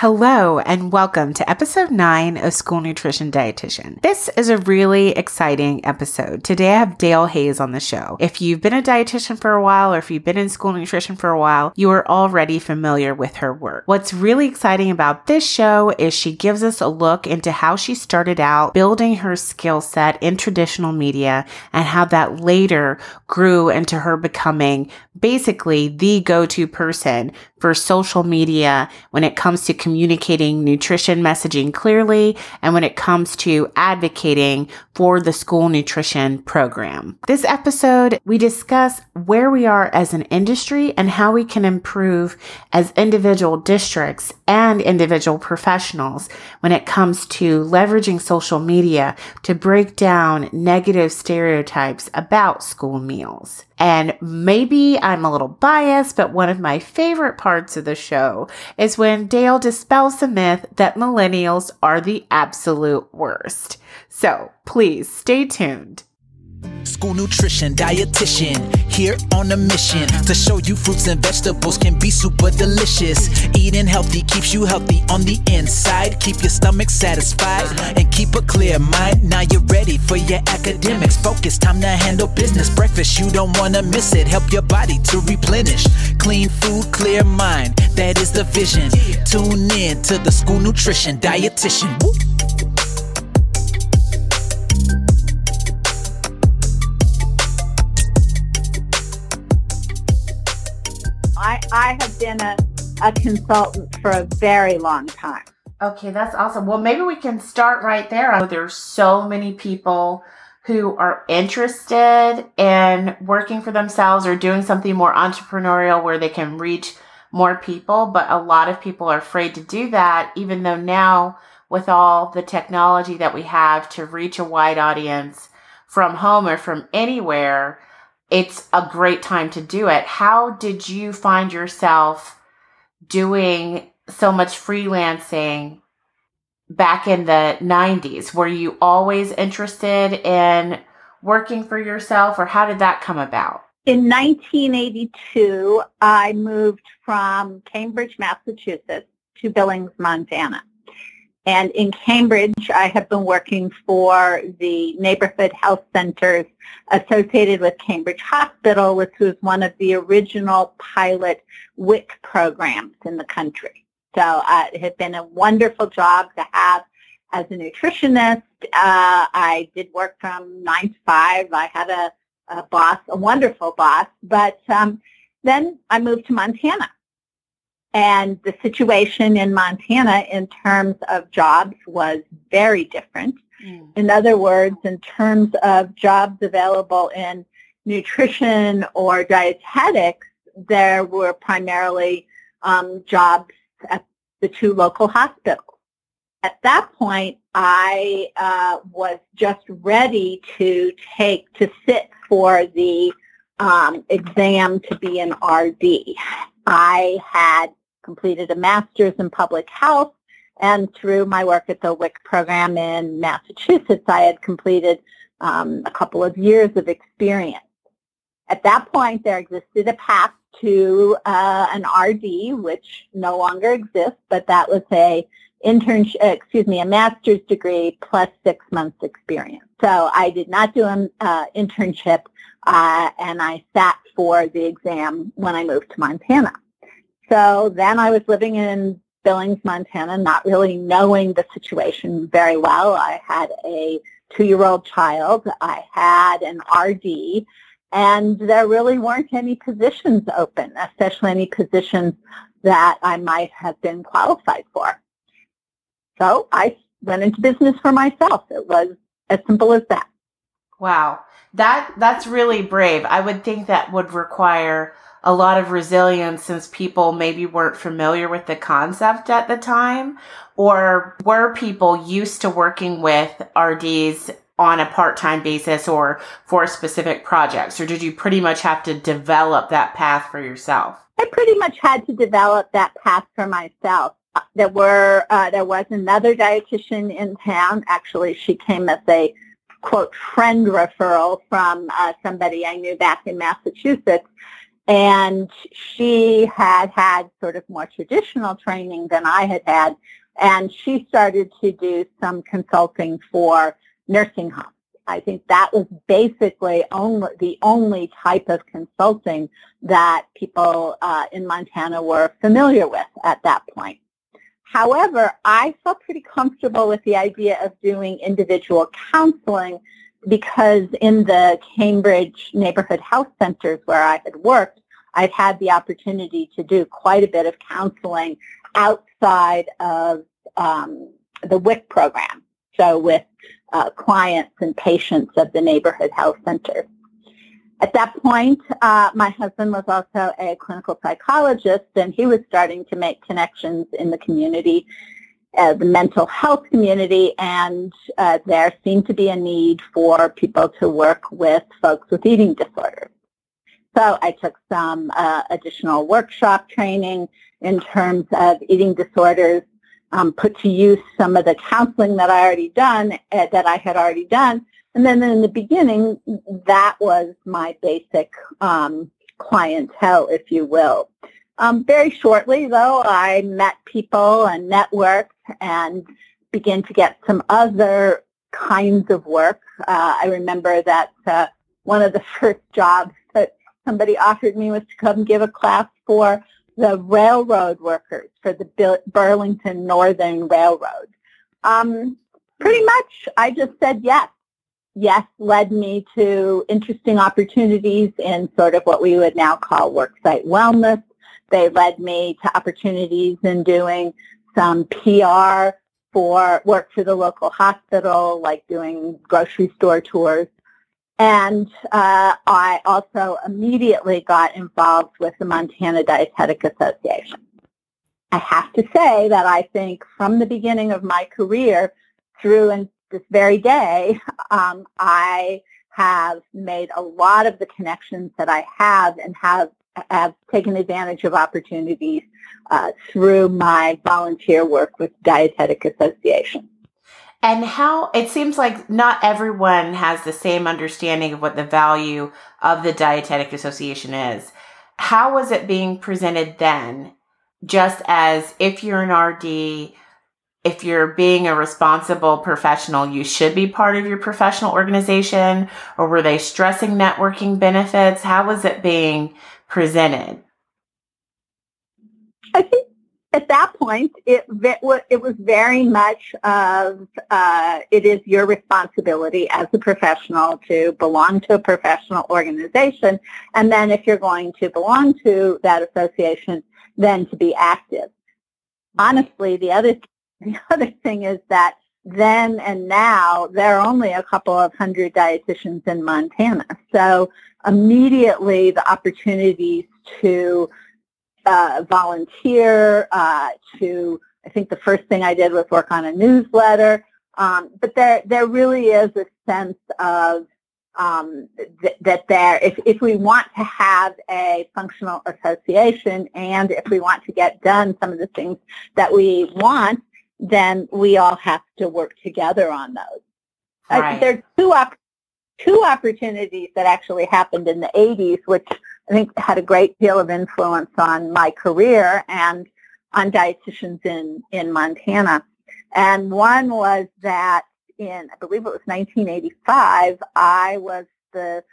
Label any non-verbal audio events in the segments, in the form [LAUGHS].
Hello, and welcome to episode nine of School Nutrition Dietitian. This is a really exciting episode. Today I have Dayle Hayes on the show. If you've been a dietitian for a while or if you've been in school nutrition for a while, you are already familiar with her work. What's really exciting about this show is she gives us a look into how she started out building her skill set in traditional media and how that later grew into her becoming basically the go-to person for social media when it comes to communicating nutrition messaging clearly and when it comes to advocating for the school nutrition program. This episode, we discuss where we are as an industry and how we can improve as individual districts and individual professionals when it comes to leveraging social media to break down negative stereotypes about school meals. And maybe I'm a little biased, but one of my favorite parts of the show is when Dayle dispels the myth that millennials are the absolute worst. So please stay tuned. School nutrition, dietitian, here on a mission to show you fruits and vegetables can be super delicious. Eating healthy keeps you healthy on the inside, keep your stomach satisfied, and keep a clear mind. Now you're ready for your academics. Focus, time to handle business. Breakfast, you don't wanna miss it. Help your body to replenish. Clean food, clear mind, that is the vision. Tune in to the school nutrition dietitian. Woo. I, I have been a, a consultant for a very long time. Okay, that's awesome. Well, maybe we can start right there. There's so many people who are interested in working for themselves or doing something more entrepreneurial where they can reach more people, but a lot of people are afraid to do that, even though now with all the technology that we have to reach a wide audience from home or from anywhere, it's a great time to do it. How did you find yourself doing so much freelancing back in the 90s? Were you always interested in working for yourself or how did that come about? In 1982, I moved from Cambridge, Massachusetts to Billings, Montana. And in Cambridge, I have been working for the neighborhood health centers associated with Cambridge Hospital, which was one of the original pilot WIC programs in the country. So uh, it had been a wonderful job to have as a nutritionist. Uh, I did work from nine to five. I had a, a boss, a wonderful boss. But um, then I moved to Montana. And the situation in Montana in terms of jobs was very different. Mm. In other words, in terms of jobs available in nutrition or dietetics, there were primarily um, jobs at the two local hospitals. At that point, I uh, was just ready to take, to sit for the um, exam to be an RD. I had completed a master's in public health and through my work at the WIC program in Massachusetts, I had completed um, a couple of years of experience. At that point, there existed a path to uh, an RD, which no longer exists, but that was a internship, excuse me, a master's degree plus six months experience. So I did not do an uh, internship, uh, and I sat for the exam when I moved to Montana. So then I was living in Billings, Montana, not really knowing the situation very well. I had a two-year-old child. I had an RD, and there really weren't any positions open, especially any positions that I might have been qualified for. So I went into business for myself. It was as simple as that. Wow. That that's really brave. I would think that would require a lot of resilience since people maybe weren't familiar with the concept at the time or were people used to working with RDs on a part-time basis or for specific projects or did you pretty much have to develop that path for yourself? I pretty much had to develop that path for myself. There were uh, there was another dietitian in town. Actually, she came as a quote friend referral from uh, somebody I knew back in Massachusetts And she had had sort of more traditional training than I had had. And she started to do some consulting for nursing homes. I think that was basically only the only type of consulting that people uh, in Montana were familiar with at that point. However, I felt pretty comfortable with the idea of doing individual counseling because in the Cambridge neighborhood health centers where I had worked, I'd had the opportunity to do quite a bit of counseling outside of um, the WIC program. So with uh, clients and patients of the neighborhood health centers. At that point, uh, my husband was also a clinical psychologist, and he was starting to make connections in the community, uh, the mental health community, and uh, there seemed to be a need for people to work with folks with eating disorders. So I took some uh, additional workshop training in terms of eating disorders, um, put to use some of the counseling that I already done, uh, that I had already done, and then in the beginning, that was my basic um, clientele, if you will. Um, very shortly, though, I met people and networked and began to get some other kinds of work. Uh, I remember that uh, one of the [LAUGHS] first jobs that somebody offered me was to come give a class for the railroad workers for the Burlington Northern Railroad. Um, pretty much, I just said yes yes, led me to interesting opportunities in sort of what we would now call worksite wellness. They led me to opportunities in doing some PR for work for the local hospital, like doing grocery store tours. And uh, I also immediately got involved with the Montana Dietetic Association. I have to say that I think from the beginning of my career through and this very day, um, I have made a lot of the connections that I have and have have taken advantage of opportunities uh, through my volunteer work with Dietetic Association. And how it seems like not everyone has the same understanding of what the value of the Dietetic Association is. How was it being presented then? Just as if you're an RD, if you're being a responsible professional, you should be part of your professional organization? Or were they stressing networking benefits? How was it being presented? I think at that point, it, it was very much of uh, it is your responsibility as a professional to belong to a professional organization. And then if you're going to belong to that association, then to be active honestly, the other [LAUGHS] the other thing is that then and now there are only a couple of hundred dietitians in Montana. So immediately the opportunities to uh, volunteer, uh, to I think the first thing I did was work on a newsletter. Um, but there there really is a sense of um, th- that there, if, if we want to have a functional association and if we want to get done some of the things that we want, then we all have to work together on those. Right. There are two op- two opportunities that actually happened in the 80s, which I think had a great deal of influence on my career and on dietitians in, in Montana. And one was that in, I believe it was 1985, I was the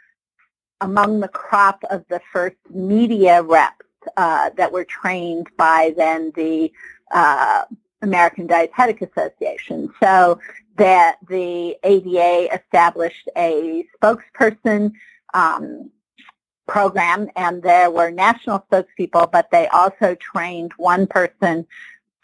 among the crop of the first media reps uh, that were trained by then the uh, American Dietetic Association. So that the ADA established a spokesperson um, program, and there were national spokespeople, but they also trained one person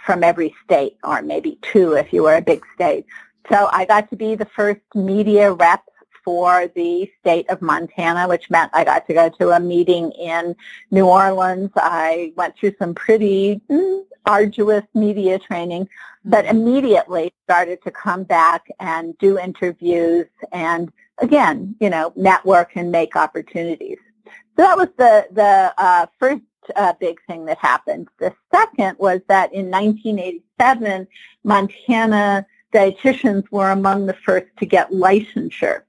from every state, or maybe two if you were a big state. So I got to be the first media rep for the state of Montana, which meant I got to go to a meeting in New Orleans. I went through some pretty mm, arduous media training, but mm-hmm. immediately started to come back and do interviews and again, you know, network and make opportunities. So that was the, the uh, first uh, big thing that happened. The second was that in 1987, Montana dietitians were among the first to get licensure.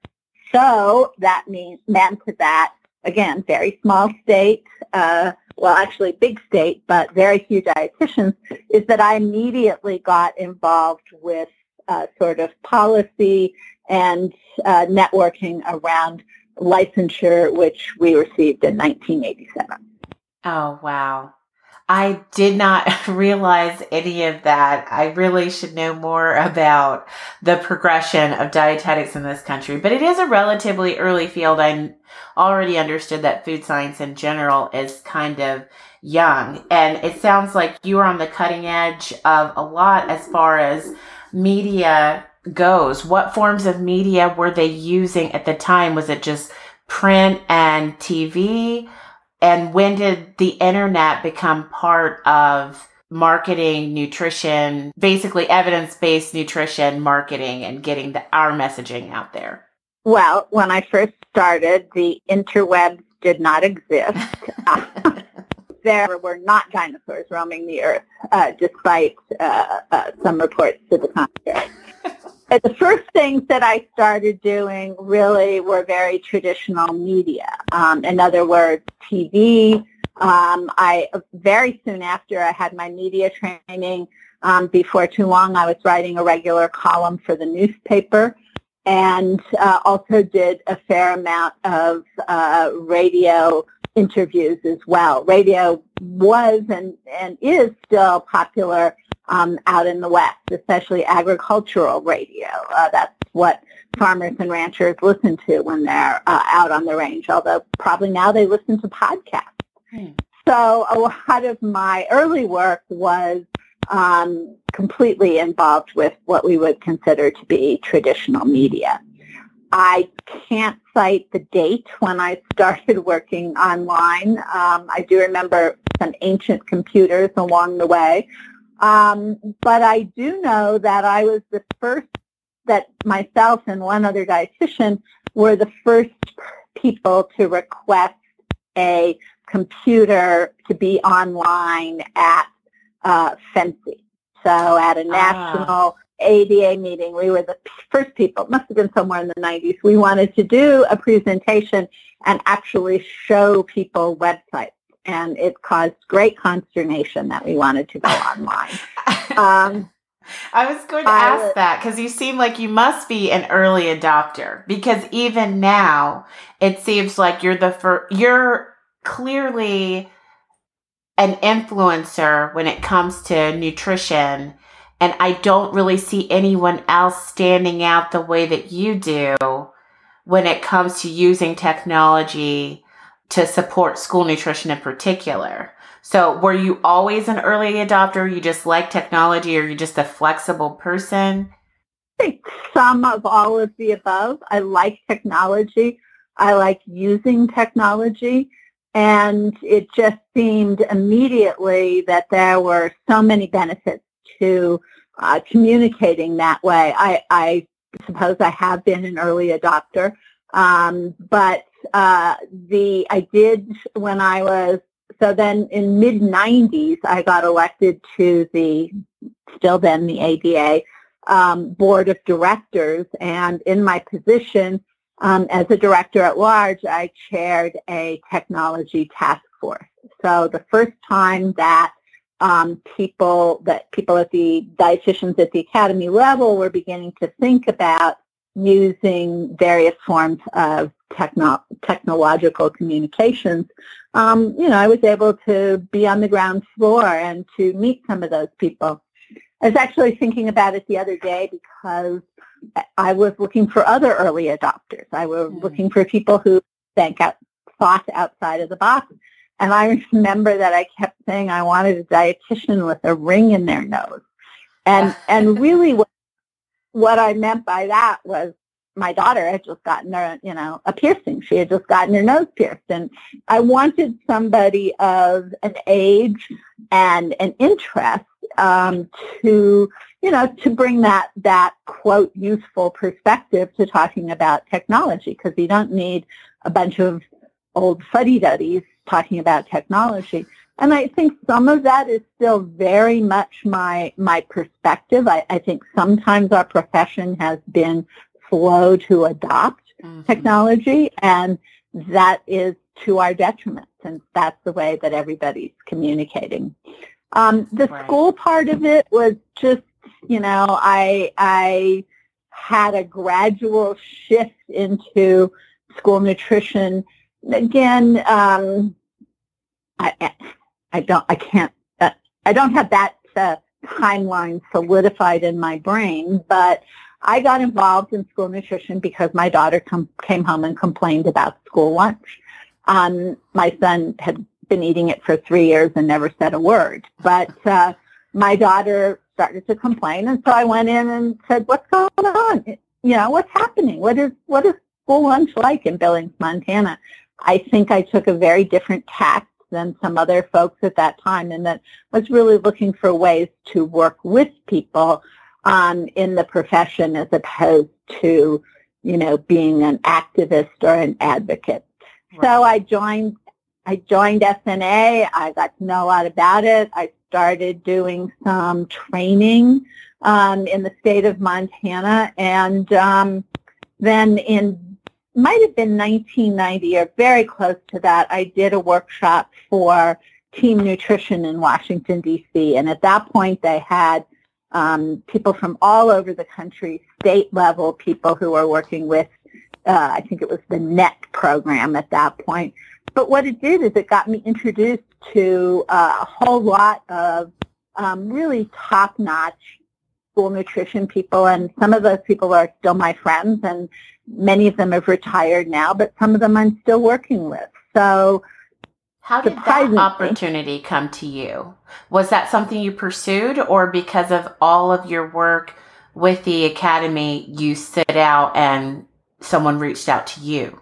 So that means, meant that again, very small state, uh, well, actually big state, but very few dietitians, is that I immediately got involved with uh, sort of policy and uh, networking around licensure, which we received in 1987. Oh, wow. I did not [LAUGHS] realize any of that. I really should know more about the progression of dietetics in this country, but it is a relatively early field. I already understood that food science in general is kind of young, and it sounds like you are on the cutting edge of a lot as far as media goes. What forms of media were they using at the time? Was it just print and TV? And when did the internet become part of marketing, nutrition, basically evidence based nutrition marketing and getting the, our messaging out there? Well, when I first started, the interwebs did not exist. [LAUGHS] there were not dinosaurs roaming the earth, uh, despite uh, uh, some reports to the contrary [LAUGHS] the first things that I started doing really were very traditional media. Um, in other words, TV. Um, I very soon after I had my media training. Um, before too long, I was writing a regular column for the newspaper, and uh, also did a fair amount of uh, radio interviews as well. Radio was and, and is still popular um, out in the West, especially agricultural radio. Uh, that's what farmers and ranchers listen to when they're uh, out on the range, although probably now they listen to podcasts. Hmm. So a lot of my early work was um, completely involved with what we would consider to be traditional media. I can't cite the date when I started [LAUGHS] working online. Um, I do remember some ancient computers along the way, um, but I do know that I was the first that myself and one other dietitian were the first people to request a computer to be online at uh, FNCE. So at a ah. national ah. ADA meeting, we were the first people, must have been somewhere in the 90s, we wanted to do a presentation and actually show people websites and it caused great consternation that we wanted to go online. Um, [LAUGHS] I was going to ask that because you seem like you must be an early adopter because even now it seems like you're the first, you're clearly an influencer when it comes to nutrition. And I don't really see anyone else standing out the way that you do when it comes to using technology to support school nutrition in particular. So were you always an early adopter? You just like technology or you just a flexible person? I think some of all of the above. I like technology. I like using technology. And it just seemed immediately that there were so many benefits to uh, communicating that way. I, I suppose I have been an early adopter. Um, but uh, the I did when I was so then in mid 90s I got elected to the still then the ADA um, board of directors and in my position um, as a director at large I chaired a technology task force. So the first time that um, people that people at the dietitians at the academy level were beginning to think about using various forms of techno- technological communications, um, you know, I was able to be on the ground floor and to meet some of those people. I was actually thinking about it the other day because I was looking for other early adopters. I was mm. looking for people who think out, thought outside of the box. And I [LAUGHS] remember that I kept saying I wanted a dietitian with a ring in their nose. And, and [LAUGHS] really what what I meant by that was my daughter had just gotten her, you know, a piercing. She had just gotten her nose pierced. And I wanted somebody of an age and an interest um, to, you know, to bring that, that quote, useful perspective to talking about technology because you don't need a bunch of old fuddy-duddies talking about technology. And I think some of that is still very much my my perspective. I, I think sometimes our profession has been slow to adopt mm-hmm. technology, and that is to our detriment since that's the way that everybody's communicating. Um, the right. school part of it was just, you know, I, I had a gradual shift into school nutrition. Again, um, I, I don't, I can't, uh, I don't have that uh, timeline solidified in my brain, but I got involved in school nutrition because my daughter com- came home and complained about school lunch. Um, my son had been eating it for three years and never said a word, but uh, my daughter started to complain, and so I went in and said, "What's going on? You know, what's happening? What is what is school lunch like in Billings, Montana?" I think I took a very different tack than some other folks at that time and that was really looking for ways to work with people um, in the profession as opposed to, you know, being an activist or an advocate. Right. So I joined, I joined SNA. I got to know a lot about it. I started doing some training um, in the state of Montana and um, then in might have been 1990 or very close to that, I did a workshop for team nutrition in Washington, D.C. And at that point, they had um, people from all over the country, state level people who were working with, uh, I think it was the NET program at that point. But what it did is it got me introduced to uh, a whole lot of um, really top-notch school nutrition people, and some of those people are still my friends, and many of them have retired now, but some of them I'm still working with. So how did that opportunity come to you? Was that something you pursued or because of all of your work with the academy, you sit out and someone reached out to you?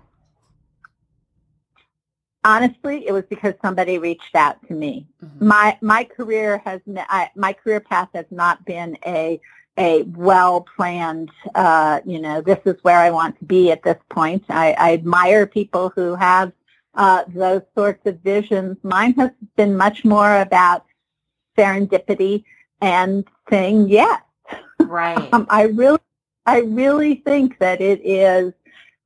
Honestly, it was because somebody reached out to me. Mm-hmm. My my career has I, my career path has not been a a well planned, uh, you know, this is where I want to be at this point. I, I admire people who have uh, those sorts of visions. Mine has been much more about serendipity and saying yes. Right. [LAUGHS] um, I really, I really think that it is,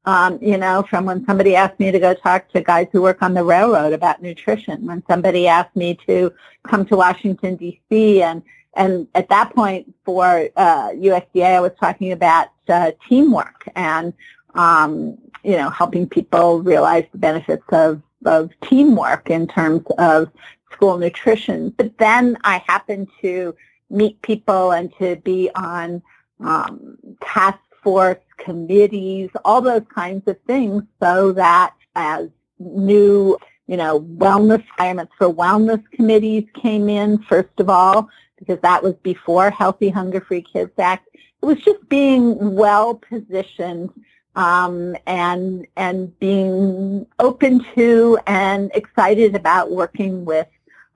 um, you know, from when somebody asked me to go talk to guys who work on the railroad about nutrition, when somebody asked me to come to Washington D.C. and and at that point for uh, USDA, I was talking about uh, teamwork and, um, you know, helping people realize the benefits of, of teamwork in terms of school nutrition. But then I happened to meet people and to be on um, task force committees, all those kinds of things so that as new you know, wellness requirements for wellness committees came in, first of all, because that was before Healthy Hunger Free Kids Act. It was just being well positioned um, and and being open to and excited about working with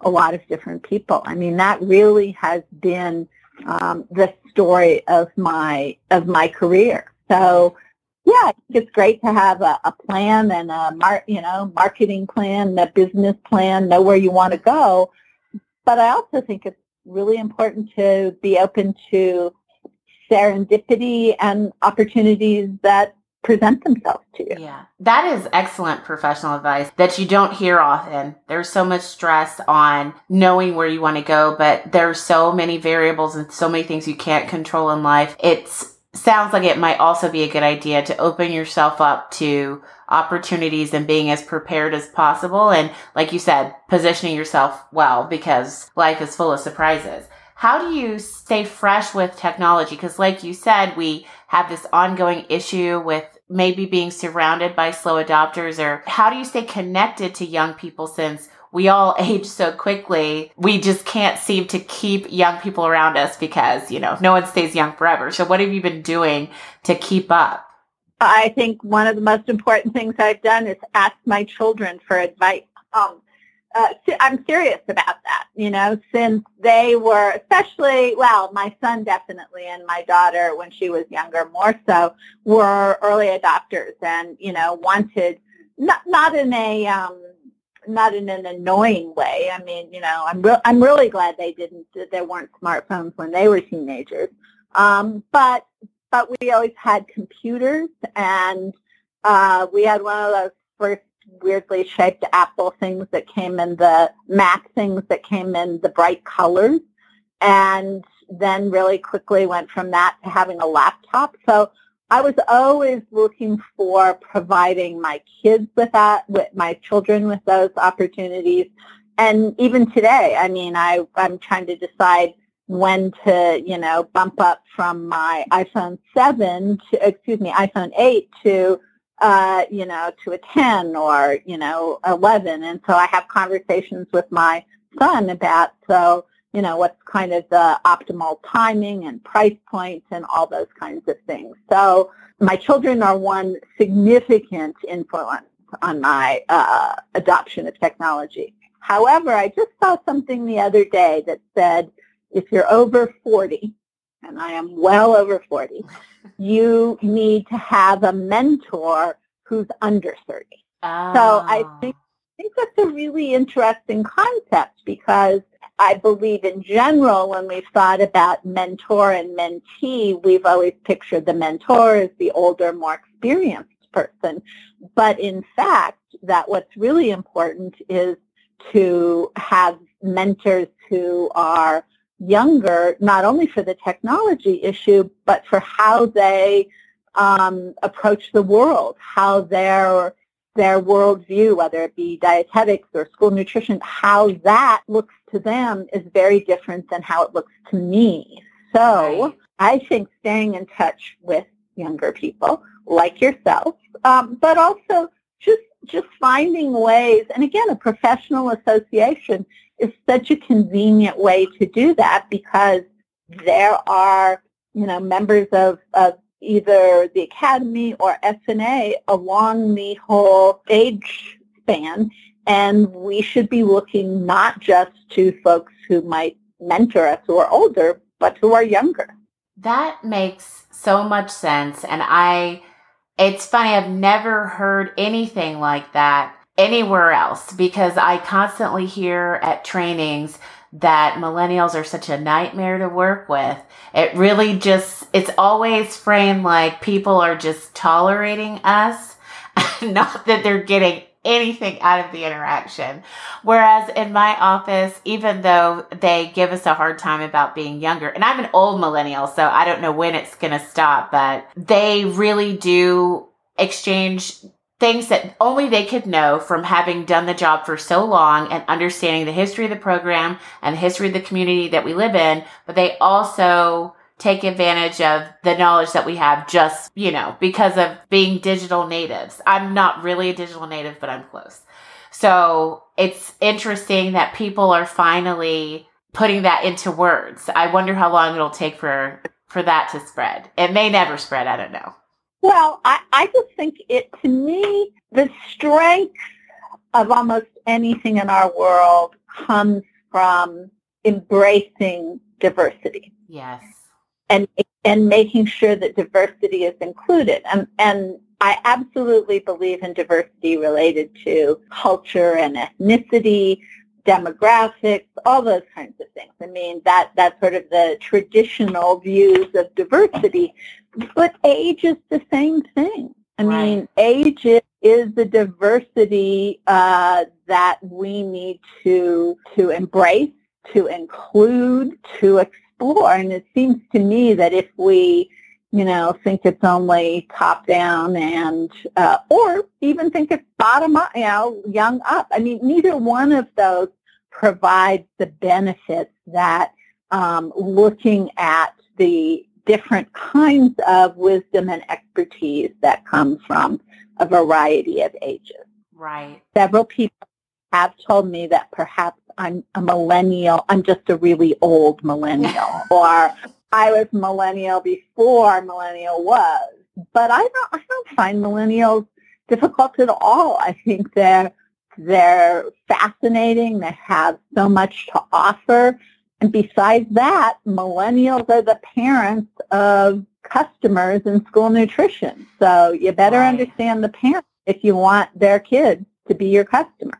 a lot of different people. I mean, that really has been um, the story of my of my career. So, yeah, it's great to have a, a plan and a mar- you know marketing plan, a business plan, know where you want to go. But I also think it's really important to be open to serendipity and opportunities that present themselves to you. Yeah. That is excellent professional advice that you don't hear often. There's so much stress on knowing where you want to go, but there's so many variables and so many things you can't control in life. It's sounds like it might also be a good idea to open yourself up to opportunities and being as prepared as possible. And like you said, positioning yourself well because life is full of surprises. How do you stay fresh with technology? Because like you said, we have this ongoing issue with maybe being surrounded by slow adopters or how do you stay connected to young people since we all [LAUGHS] age so quickly. We just can't seem to keep young people around us because, you know, no one stays young forever. So what have you been doing to keep up? I think one of the most important things I've done is ask my children for advice. Um, uh, I'm serious about that, you know, since they were especially, well, my son definitely and my daughter when she was younger more so were early adopters and, you know, wanted, not, not in a, um, not in an annoying way. I mean, you know, I'm, re- I'm really glad they didn't, there weren't smartphones when they were teenagers. Um, but but we always had computers and uh, we had one of those first weirdly shaped Apple things that came in the Mac things that came in the bright colors and then really quickly went from that to having a laptop. So I was always looking for providing my kids with that, with my children with those opportunities. And even today, I mean, I, I'm trying to decide when to, you know, bump up from my iPhone 7 to, excuse me, iPhone 8 to, uh, you know, to a 10 or, you know, 11. And so I have conversations with my son about, so, you know, what's kind of the optimal timing and price points and all those kinds of things. So my children are one significant influence on my uh, adoption of technology. However, I just saw something the other day that said if you're over 40, and I am well over 40, you need to have a mentor who's under 30. Oh. So I ah. think, I think that's a really interesting concept because I believe in general, when we've thought about mentor and mentee, we've always pictured the mentor as the older, more experienced person. But in fact, that what's really important is to have mentors who are younger, not only for the technology issue, but for how they um, approach the world, how their their worldview, whether it be dietetics or school nutrition, how that looks to them is very different than how it looks to me. So right. I think staying in touch with younger people like yourself, um, but also just just finding ways, and again, a professional association is such a convenient way to do that because there are, you know, members of, of either the academy or SNA along the whole age span and we should be looking not just to folks who might mentor us who are older, but who are younger. That makes so much sense. And I, it's funny, I've never heard anything like that anywhere else because I constantly hear at trainings that millennials are such a nightmare to work with. It really just, it's always framed like people are just tolerating us, [LAUGHS] not that they're getting anything out of the interaction. Whereas in my office, even though they give us a hard time about being younger, and I'm an old millennial, so I don't know when it's going to stop, but they really do exchange things that only they could know from having done the job for so long and understanding the history of the program and the history of the community that we live in. But they also take advantage of the knowledge that we have just, you know, because of being digital natives. I'm not really a digital native, but I'm close. So it's interesting that people are finally putting that into words. I wonder how long it'll take for for that to spread. It may never spread, I don't know. Well, I, I just think it to me the strength of almost anything in our world comes from embracing diversity. Yes and and making sure that diversity is included. And and I absolutely believe in diversity related to culture and ethnicity, demographics, all those kinds of things. I mean, that that's sort of the traditional views of diversity. But age is the same thing. I right. mean, age is, is the diversity uh, that we need to to embrace, to include, to explore. And it seems to me that if we, you know, think it's only top down and, uh, or even think it's bottom up, you know, young up. I mean, neither one of those provides the benefits that um, looking at the different kinds of wisdom and expertise that come from a variety of ages. Right. Several people have told me that perhaps I'm a millennial. I'm just a really old millennial, [LAUGHS] or I was millennial before millennial was. But I don't. I don't find millennials difficult at all. I think they're they're fascinating. They have so much to offer. And besides that, millennials are the parents of customers in school nutrition. So you better right. understand the parents if you want their kids to be your customer.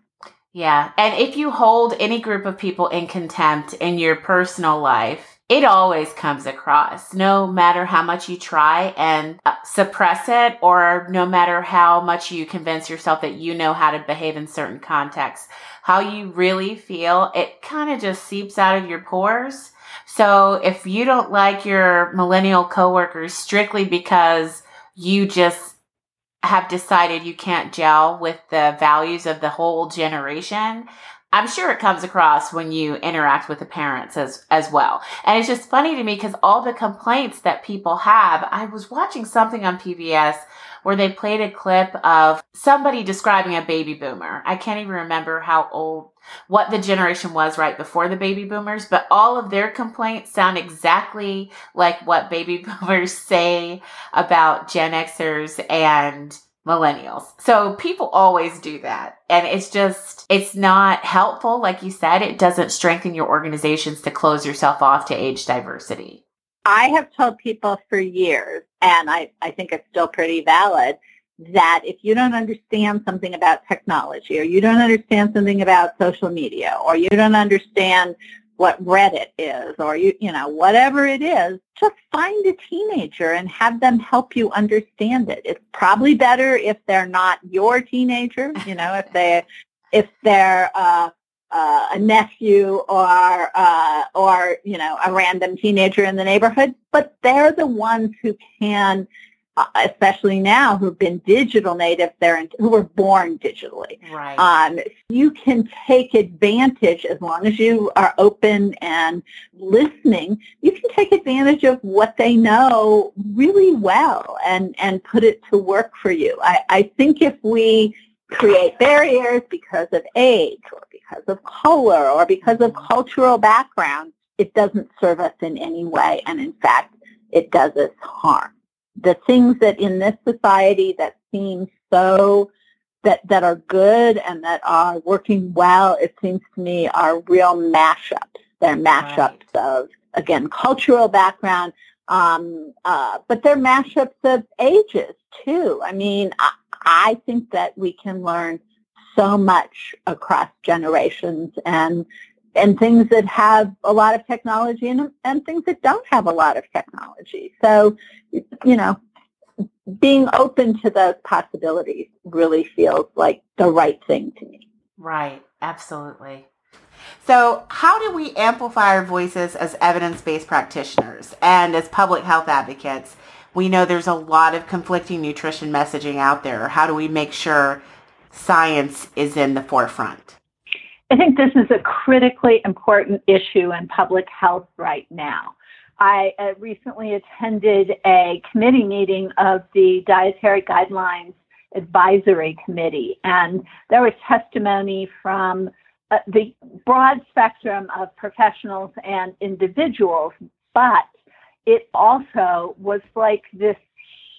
Yeah. And if you hold any group of people in contempt in your personal life, it always comes across no matter how much you try and uh, suppress it or no matter how much you convince yourself that you know how to behave in certain contexts how you really feel it kind of just seeps out of your pores. So if you don't like your millennial coworkers strictly because you just have decided you can't gel with the values of the whole generation I'm sure it comes across when you interact with the parents as as well. And it's just funny to me because all the complaints that people have, I was watching something on PBS where they played a clip of somebody describing a baby boomer. I can't even remember how old what the generation was right before the baby boomers, but all of their complaints sound exactly like what baby [LAUGHS] boomers say about Gen Xers and millennials. So people always do that. And it's just, it's not helpful. Like you said, it doesn't strengthen your organizations to close yourself off to age diversity. I have told people for years, and I, I think it's still pretty valid, that if you don't understand something about technology or you don't understand something about social media or you don't understand what Reddit is or you you know whatever it is just find a teenager and have them help you understand it. It's probably better if they're not your teenager you know if they if they're uh, uh, a nephew or uh, or you know a random teenager in the neighborhood but they're the ones who can especially now who've been digital native, there and who were born digitally. Right. Um, you can take advantage as long as you are open and listening. You can take advantage of what they know really well and and put it to work for you. I, I think if we create barriers because of age or because of color or because of cultural background, it doesn't serve us in any way, and in fact, it does us harm the things that in this society that seem so that that are good and that are working well, it seems to me are real mashups. They're mashups right. of again cultural background, um, uh, but they're mashups of ages too. I mean, I, I think that we can learn so much across generations and and things that have a lot of technology them and things that don't have a lot of technology. So, you know, being open to those possibilities really feels like the right thing to me. Right, absolutely. So, how do we amplify our voices as evidence based practitioners and as public health advocates? We know there's a lot of conflicting nutrition messaging out there. How do we make sure science is in the forefront? I think this is a critically important issue in public health right now. I uh, recently attended a committee meeting of the Dietary Guidelines Advisory Committee, and there was testimony from uh, the broad spectrum of professionals and individuals, but it also was like this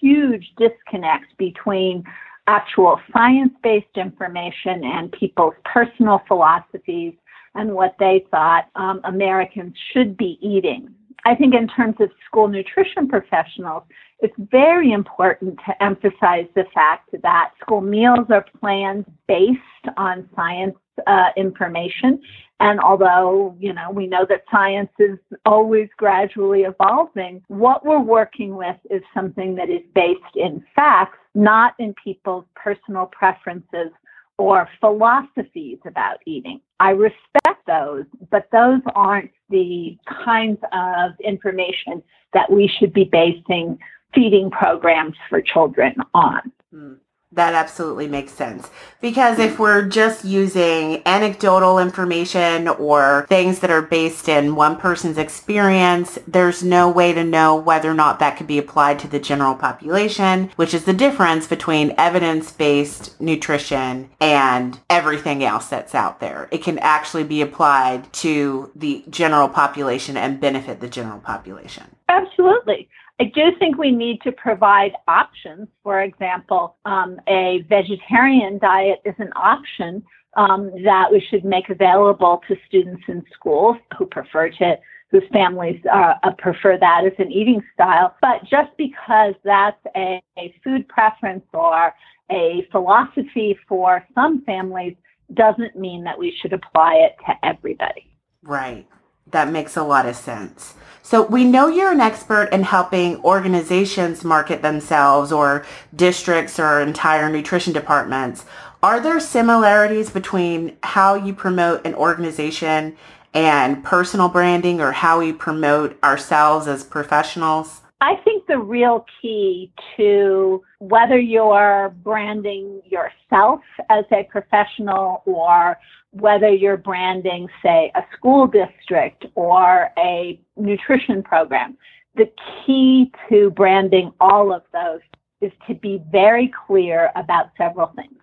huge disconnect between actual science based information and people's personal philosophies and what they thought um, Americans should be eating. I think in terms of school nutrition professionals, it's very important to emphasize the fact that school meals are planned based on science uh, information. And although, you know, we know that science is always gradually evolving, what we're working with is something that is based in facts, not in people's personal preferences or philosophies about eating. I respect those, but those aren't the kinds of information that we should be basing feeding programs for children on. Mm. That absolutely makes sense. Because if we're just using anecdotal information or things that are based in one person's experience, there's no way to know whether or not that could be applied to the general population, which is the difference between evidence-based nutrition and everything else that's out there. It can actually be applied to the general population and benefit the general population. Absolutely. I do think we need to provide options. For example, um, a vegetarian diet is an option um, that we should make available to students in schools who prefer to, whose families uh, uh, prefer that as an eating style. But just because that's a, a food preference or a philosophy for some families doesn't mean that we should apply it to everybody. Right. That makes a lot of sense. So we know you're an expert in helping organizations market themselves or districts or entire nutrition departments. Are there similarities between how you promote an organization and personal branding or how we promote ourselves as professionals? I think the real key to whether you're branding yourself as a professional or whether you're branding, say, a school district or a nutrition program, the key to branding all of those is to be very clear about several things.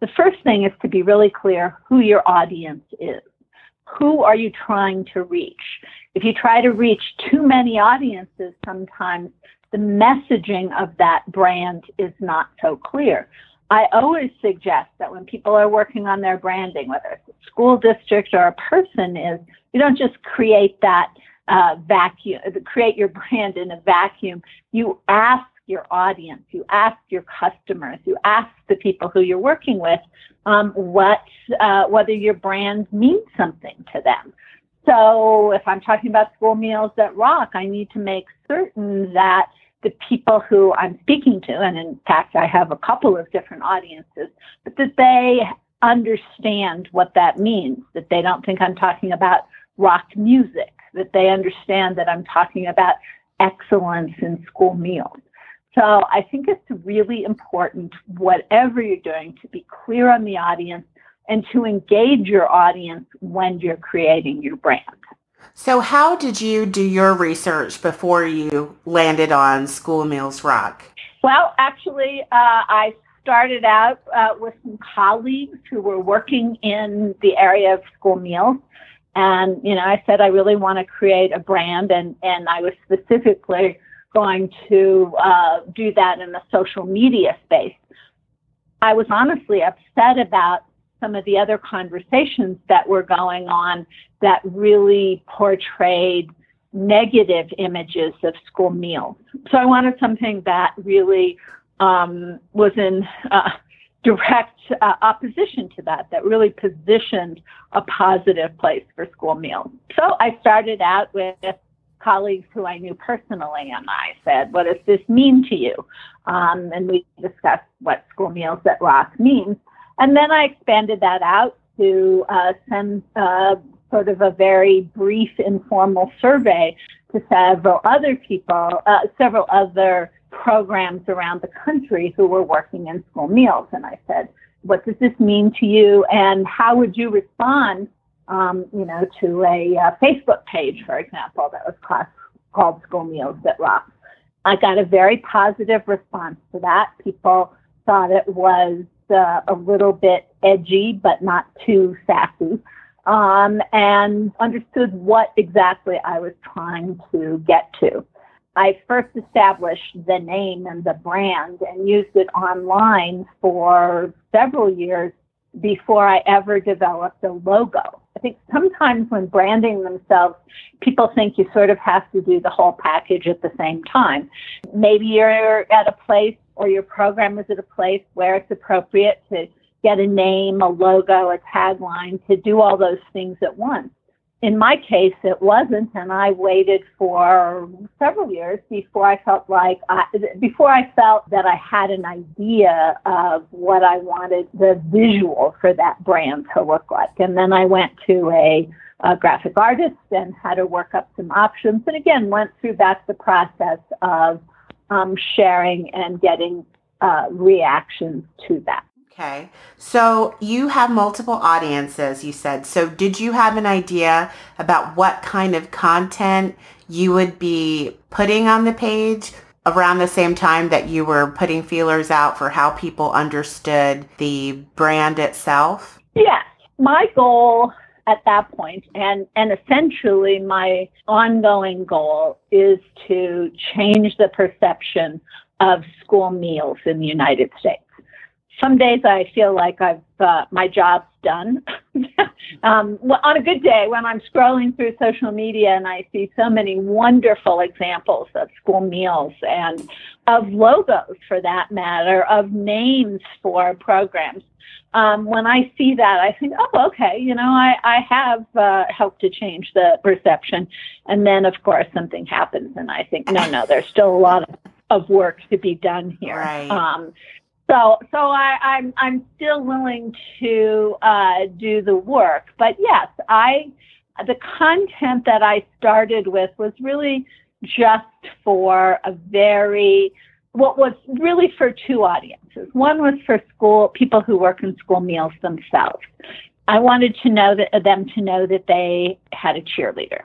The first thing is to be really clear who your audience is. Who are you trying to reach? If you try to reach too many audiences, sometimes the messaging of that brand is not so clear. I always suggest that when people are working on their branding, whether it's a school district or a person, is you don't just create that uh, vacuum, create your brand in a vacuum. You ask your audience, you ask your customers, you ask the people who you're working with um, what uh, whether your brand means something to them. So if I'm talking about school meals that rock, I need to make certain that the people who I'm speaking to, and in fact, I have a couple of different audiences, but that they understand what that means, that they don't think I'm talking about rock music, that they understand that I'm talking about excellence in school meals. So I think it's really important, whatever you're doing, to be clear on the audience and to engage your audience when you're creating your brand. So, how did you do your research before you landed on School Meals Rock? Well, actually, uh, I started out uh, with some colleagues who were working in the area of school meals. And, you know, I said I really want to create a brand, and, and I was specifically going to uh, do that in the social media space. I was honestly upset about some of the other conversations that were going on that really portrayed negative images of school meals. So I wanted something that really um, was in uh, direct uh, opposition to that, that really positioned a positive place for school meals. So I started out with colleagues who I knew personally, and I said, What does this mean to you? Um, and we discussed what school meals that rock means. And then I expanded that out to uh, send sort of a very brief, informal survey to several other people, uh, several other programs around the country who were working in school meals. And I said, what does this mean to you? And how would you respond, um, you know, to a uh, Facebook page, for example, that was class, called School Meals That Rock? I got a very positive response to that. People thought it was uh, a little bit edgy, but not too sassy, um, and understood what exactly I was trying to get to. I first established the name and the brand and used it online for several years before I ever developed a logo. I think sometimes when branding themselves, people think you sort of have to do the whole package at the same time. Maybe you're at a place or your program is at a place where it's appropriate to get a name, a logo, a tagline, to do all those things at once. In my case, it wasn't, and I waited for several years before I felt like I, before I felt that I had an idea of what I wanted the visual for that brand to look like. And then I went to a, a graphic artist and had to work up some options, and again went through back the process of um, sharing and getting uh, reactions to that. Okay. So you have multiple audiences, you said. So did you have an idea about what kind of content you would be putting on the page around the same time that you were putting feelers out for how people understood the brand itself? Yes. My goal at that point and and essentially my ongoing goal is to change the perception of school meals in the United States. Some days I feel like I've uh, my job's done. [LAUGHS] um, on a good day, when I'm scrolling through social media and I see so many wonderful examples of school meals and of logos, for that matter, of names for programs. Um, when I see that, I think, oh, okay, you know, I, I have uh, helped to change the perception. And then, of course, something happens, and I think, no, no, there's still a lot of, of work to be done here. Right. Um, so, so I, I'm I'm still willing to uh, do the work, but yes, I the content that I started with was really just for a very what was really for two audiences. One was for school people who work in school meals themselves. I wanted to know that them to know that they had a cheerleader,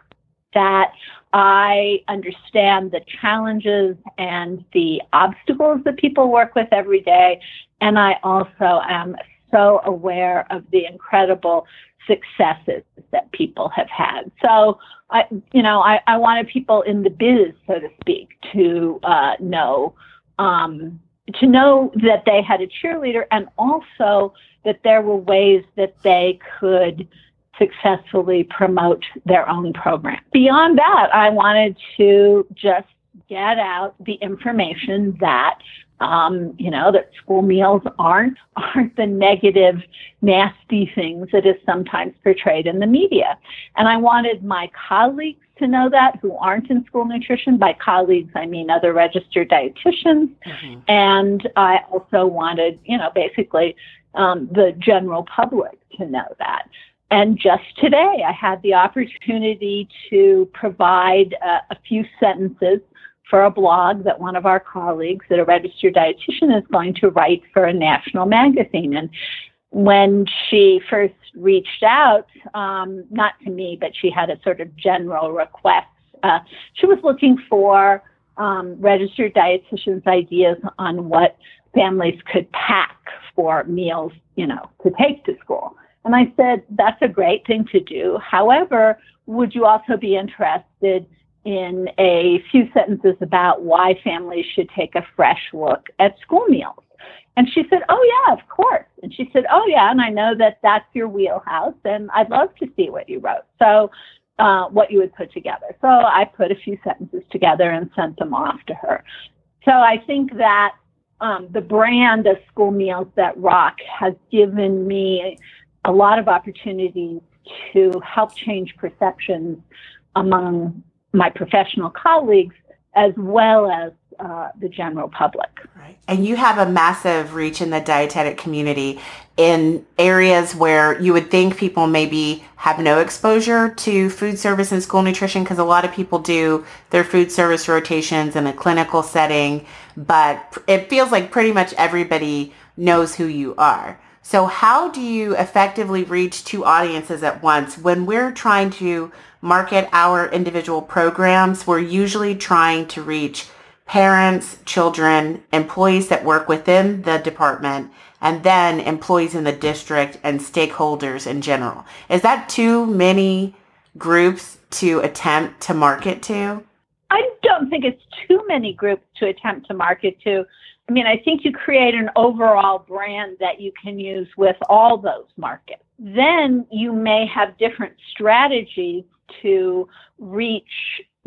that I understand the challenges and the obstacles that people work with every day. And I also am so aware of the incredible successes that people have had. So, I, you know, I, I wanted people in the biz, so to speak, to uh, know, um, to know that they had a cheerleader and also that there were ways that they could successfully promote their own program. Beyond that, I wanted to just get out the information that um, you know that school meals aren't [LAUGHS] aren't the negative, nasty things that is sometimes portrayed in the media. And I wanted my colleagues to know that who aren't in school nutrition. By colleagues, I mean other registered dietitians. Mm-hmm. And I also wanted, you know, basically um, the general public to know that. And just today, I had the opportunity to provide uh, a few sentences for a blog that one of our colleagues that a registered dietitian is going to write for a national magazine. And when she first reached out, um, not to me, but she had a sort of general request, uh, she was looking for um, registered dietitians' ideas on what families could pack for meals, you know, to take to school. And I said, that's a great thing to do. However, would you also be interested in a few sentences about why families should take a fresh look at school meals? And she said, Oh, yeah, of course. And she said, Oh, yeah, and I know that that's your wheelhouse, and I'd love to see what you wrote. So, uh, what you would put together. So, I put a few sentences together and sent them off to her. So, I think that um, the brand of school meals that rock has given me a lot of opportunities to help change perceptions among my professional colleagues as well as uh, the general public. Right. And you have a massive reach in the dietetic community in areas where you would think people maybe have no exposure to food service and school nutrition because a lot of people do their food service rotations in a clinical setting, but it feels like pretty much everybody knows who you are. So how do you effectively reach two audiences at once? When we're trying to market our individual programs, we're usually trying to reach parents, children, employees that work within the department, and then employees in the district and stakeholders in general. Is that too many groups to attempt to market to? I don't think it's too many groups to attempt to market to. I mean, I think you create an overall brand that you can use with all those markets. Then you may have different strategies to reach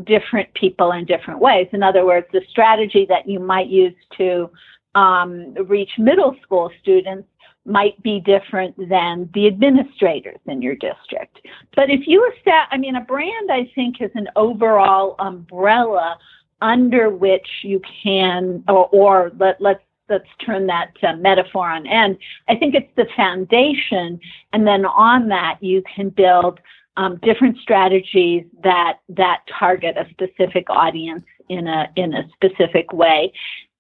different people in different ways. In other words, the strategy that you might use to um, reach middle school students might be different than the administrators in your district. But if you establish, I mean, a brand, I think, is an overall umbrella under which you can, or, or let, let's let's turn that uh, metaphor on end. I think it's the foundation, and then on that you can build um, different strategies that that target a specific audience in a in a specific way.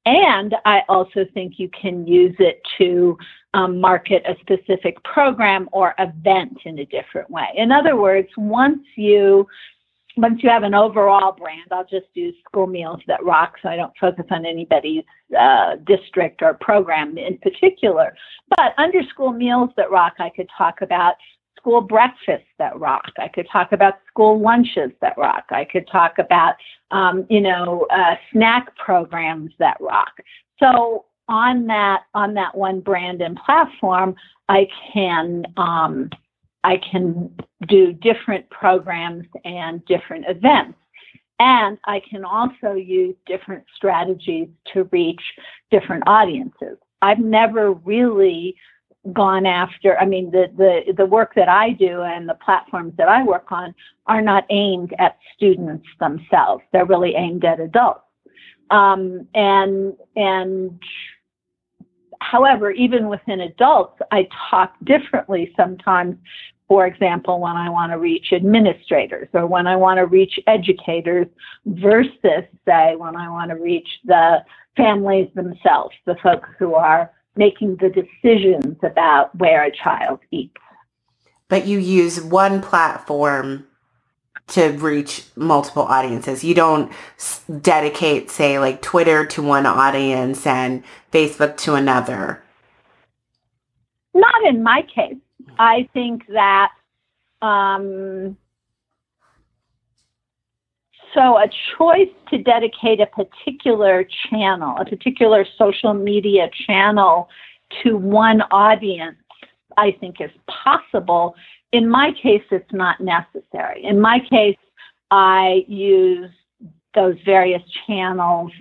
And I also think you can use it to um, market a specific program or event in a different way. In other words, once you once you have an overall brand, I'll just do school meals that rock so I don't focus on anybody's uh, district or program in particular. But under school meals that rock, I could talk about school breakfasts that rock. I could talk about school lunches that rock. I could talk about, um, you know, uh, snack programs that rock. So on that on that one brand and platform, I can um, I can do different programs and different events. And I can also use different strategies to reach different audiences. I've never really gone after i mean the the the work that i do and the platforms that i work on are not aimed at students themselves they're really aimed at adults um, and and however even within adults i talk differently sometimes for example when i want to reach administrators or when i want to reach educators versus say when i want to reach the families themselves the folks who are making the decisions about where a child eats. But you use one platform to reach multiple audiences. You don't dedicate, say, like Twitter to one audience and Facebook to another. Not in my case. I think that um, so a choice to dedicate a particular channel, a particular social media channel to one audience, I think is possible. In my case, it's not necessary. In my case, I use those various channels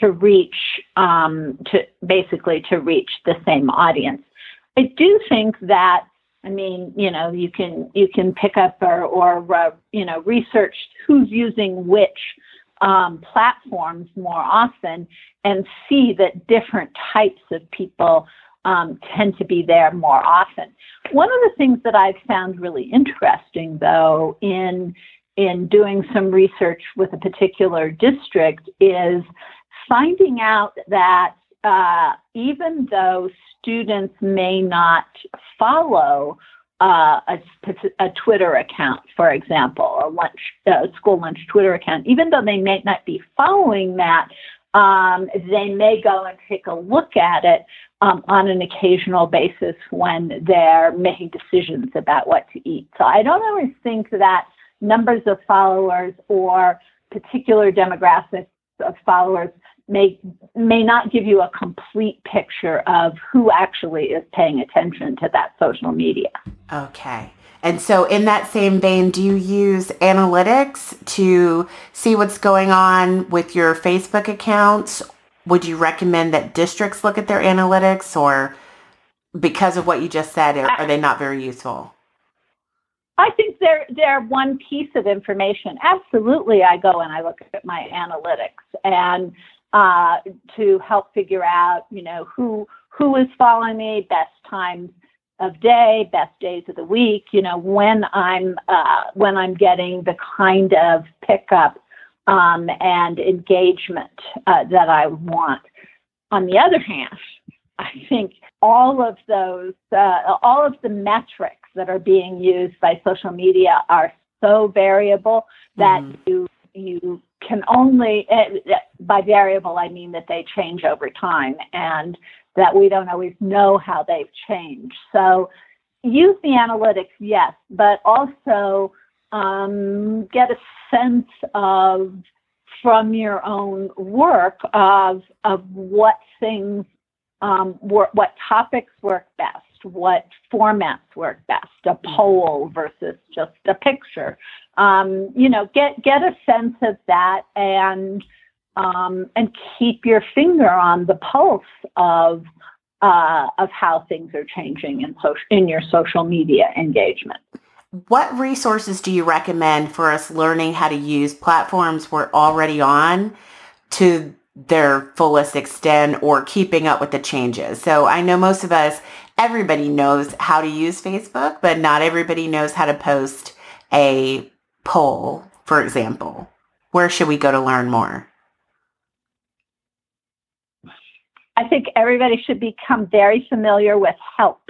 to reach, um, to basically to reach the same audience. I do think that I mean, you know, you can you can pick up or or uh, you know research who's using which um, platforms more often and see that different types of people um, tend to be there more often. One of the things that I've found really interesting, though, in in doing some research with a particular district is finding out that uh, even though students may not follow uh, a, a, Twitter account, for example, a lunch, a school lunch Twitter account, even though they may not be following that, um, they may go and take a look at it um, on an occasional basis when they're making decisions about what to eat. So I don't always think that numbers of followers or particular demographics of followers may may not give you a complete picture of who actually is paying attention to that social media. Okay. And so in that same vein, do you use analytics to see what's going on with your Facebook accounts? Would you recommend that districts look at their analytics or because of what you just said, are, are they not very useful? I think they're they're one piece of information. Absolutely, I go and I look at my analytics, and uh, to help figure out, you know, who who is following me, best times of day, best days of the week, you know, when I'm uh, when I'm getting the kind of pickup um, and engagement uh, that I want. On the other hand, [LAUGHS] I think all of those, uh, all of the metrics that are being used by social media are so variable that mm. you you can only, eh, by variable, I mean that they change over time and that we don't always know how they've changed. So use the analytics, yes, but also um, get a sense of from your own work of of what things um, work, what topics work best, what formats work best, a poll versus just a picture, um, you know, get get a sense of that and um, and keep your finger on the pulse of uh, of how things are changing in social in your social media engagement. What resources do you recommend for us learning how to use platforms we're already on to their fullest extent or keeping up with the changes? So I know most of us, everybody knows how to use Facebook, but not everybody knows how to post a poll, for example, where should we go to learn more? I think everybody should become very familiar with help.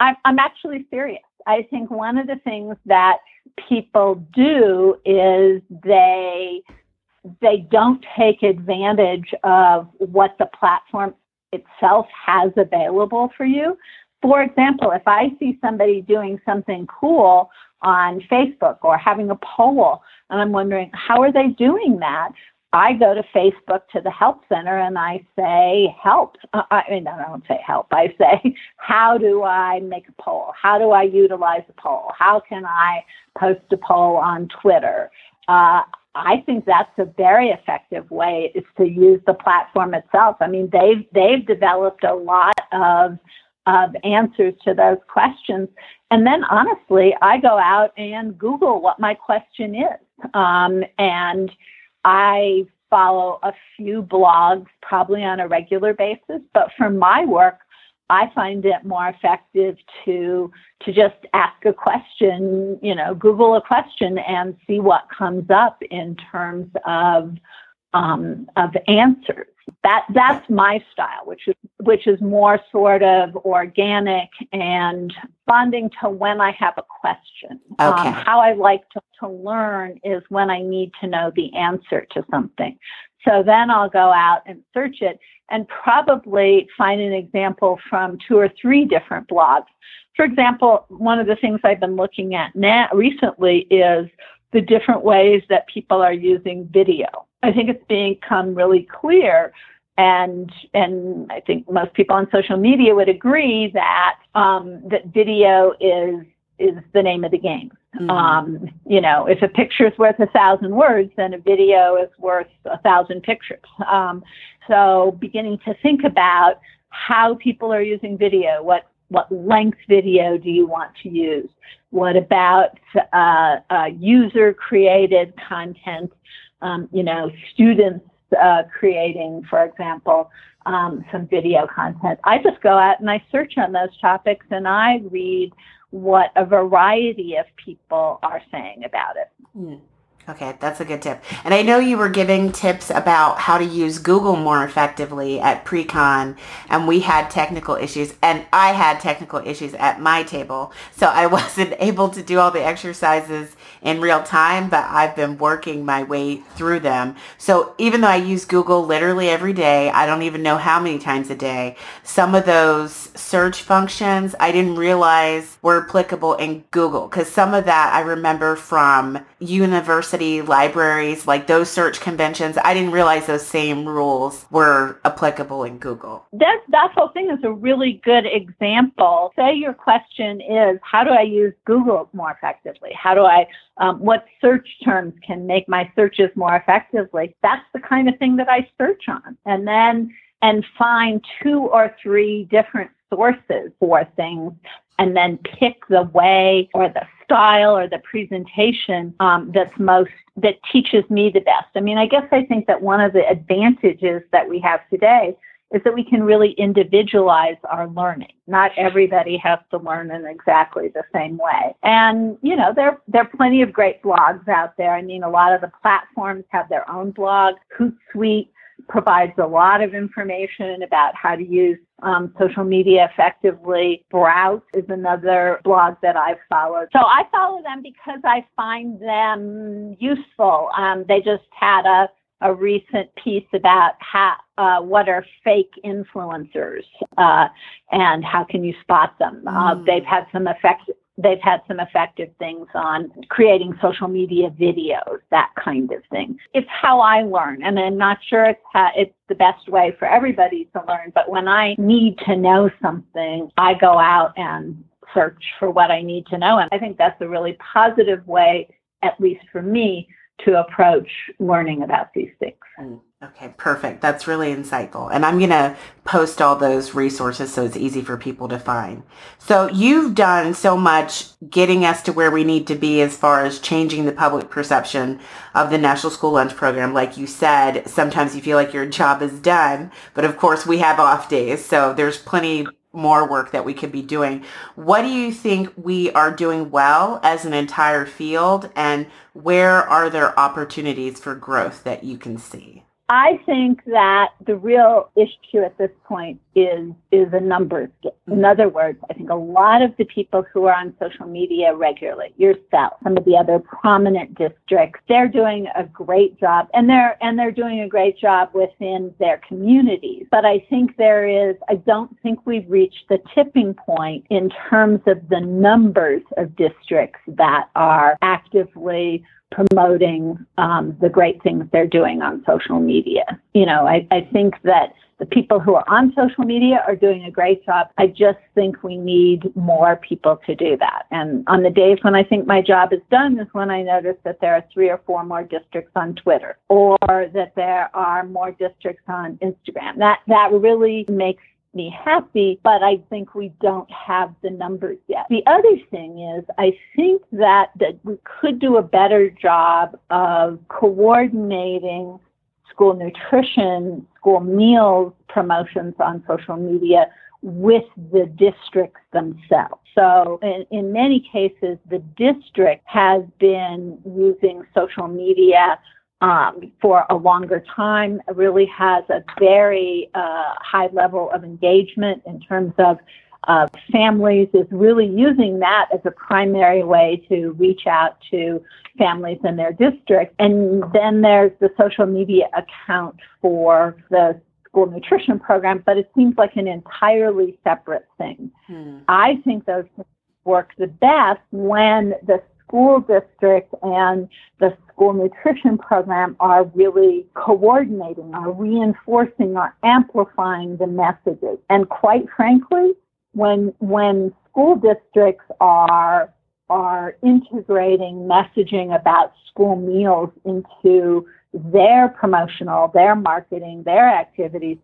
I, I'm actually serious. I think one of the things that people do is they they don't take advantage of what the platform itself has available for you. For example, if I see somebody doing something cool on Facebook or having a poll. And I'm wondering, how are they doing that? I go to Facebook to the help center and I say, help. Uh, I mean, I don't say help. I say, [LAUGHS] how do I make a poll? How do I utilize a poll? How can I post a poll on Twitter? Uh, I think that's a very effective way is to use the platform itself. I mean, they've they've developed a lot of of answers to those questions. And then honestly, I go out and Google what my question is. Um, and I follow a few blogs probably on a regular basis, but for my work, I find it more effective to to just ask a question, you know, Google a question and see what comes up in terms of um, of answers. That that's my style, which is which is more sort of organic and responding to when I have a question. Um, okay. Um, how I like to, to learn is when I need to know the answer to something. So then I'll go out and search it and probably find an example from two or three different blogs. For example, one of the things I've been looking at now recently is the different ways that people are using video. I think it's become really clear and and I think most people on social media would agree that um, that video is is the name of the game. Mm-hmm. Um, you know, if a picture is worth a thousand words, then a video is worth a thousand pictures. Um, so beginning to think about how people are using video, what what length video do you want to use? What about uh, uh, user created content? Um, you know, students uh, creating, for example, um, some video content. I just go out and I search on those topics and I read what a variety of people are saying about it. Mm. Okay, that's a good tip. And I know you were giving tips about how to use Google more effectively at pre-con, and we had technical issues, and I had technical issues at my table, so I [LAUGHS] wasn't able to do all the exercises in real time, but I've been working my way through them. So even though I use Google literally every day, I don't even know how many times a day, some of those search functions I didn't realize were applicable in Google, because some of that I remember from university libraries, like those search conventions, I didn't realize those same rules were applicable in Google. That, that whole thing is a really good example. Say your question is, how do I use Google more effectively? How do I, um, what search terms can make my searches more effectively? That's the kind of thing that I search on. And then, and find two or three different sources for things and then pick the way or the style or the presentation um, that's most that teaches me the best. I mean, I guess I think that one of the advantages that we have today is that we can really individualize our learning. Not everybody has to learn in exactly the same way. And, you know, there, there are plenty of great blogs out there. I mean, a lot of the platforms have their own blog. Hootsuite provides a lot of information about how to use um, social media effectively. Sprout is another blog that I've followed. So I follow them because I find them useful. Um, they just had a, a recent piece about how, uh, what are fake influencers uh, and how can you spot them. Uh, mm. they've had some effective they've had some effective things on creating social media videos, that kind of thing. It's how I learn, and I'm not sure it's, ha- it's the best way for everybody to learn, but when I need to know something, I go out and search for what I need to know. And I think that's a really positive way, at least for me, to approach learning about these things. Mm. Okay, perfect. That's really insightful. And I'm going to post all those resources so it's easy for people to find. So you've done so much getting us to where we need to be as far as changing the public perception of the National School Lunch Program. Like you said, sometimes you feel like your job is done, but of course we have off days. So there's plenty more work that we could be doing. What do you think we are doing well as an entire field and where are there opportunities for growth that you can see? I think that the real issue at this point is is a numbers game. In mm-hmm. other words, I think a lot of the people who are on social media regularly, yourself, some of the other prominent districts, they're doing a great job, and they're and they're doing a great job within their communities. But I think there is, I don't think we've reached the tipping point in terms of the numbers of districts that are actively promoting um, the great things they're doing on social media. You know, I, I think that the people who are on social media are doing a great job. I just think we need more people to do that. And on the days when I think my job is done is when I notice that there are three or four more districts on Twitter or that there are more districts on Instagram. That that really makes me happy, but I think we don't have the numbers yet. The other thing is I think that, that we could do a better job of coordinating school nutrition, school meals promotions on social media with the districts themselves. So in, in many cases, the district has been using social media um, for a longer time, really has a very uh, high level of engagement in terms of uh, families, is really using that as a primary way to reach out to families in their district. And then there's the social media account for the school nutrition program, but it seems like an entirely separate thing. Hmm. I think those work the best when the school district and the school nutrition program are really coordinating, are reinforcing, are amplifying the messages. And quite frankly, when when school districts are are integrating messaging about school meals into their promotional, their marketing, their activities,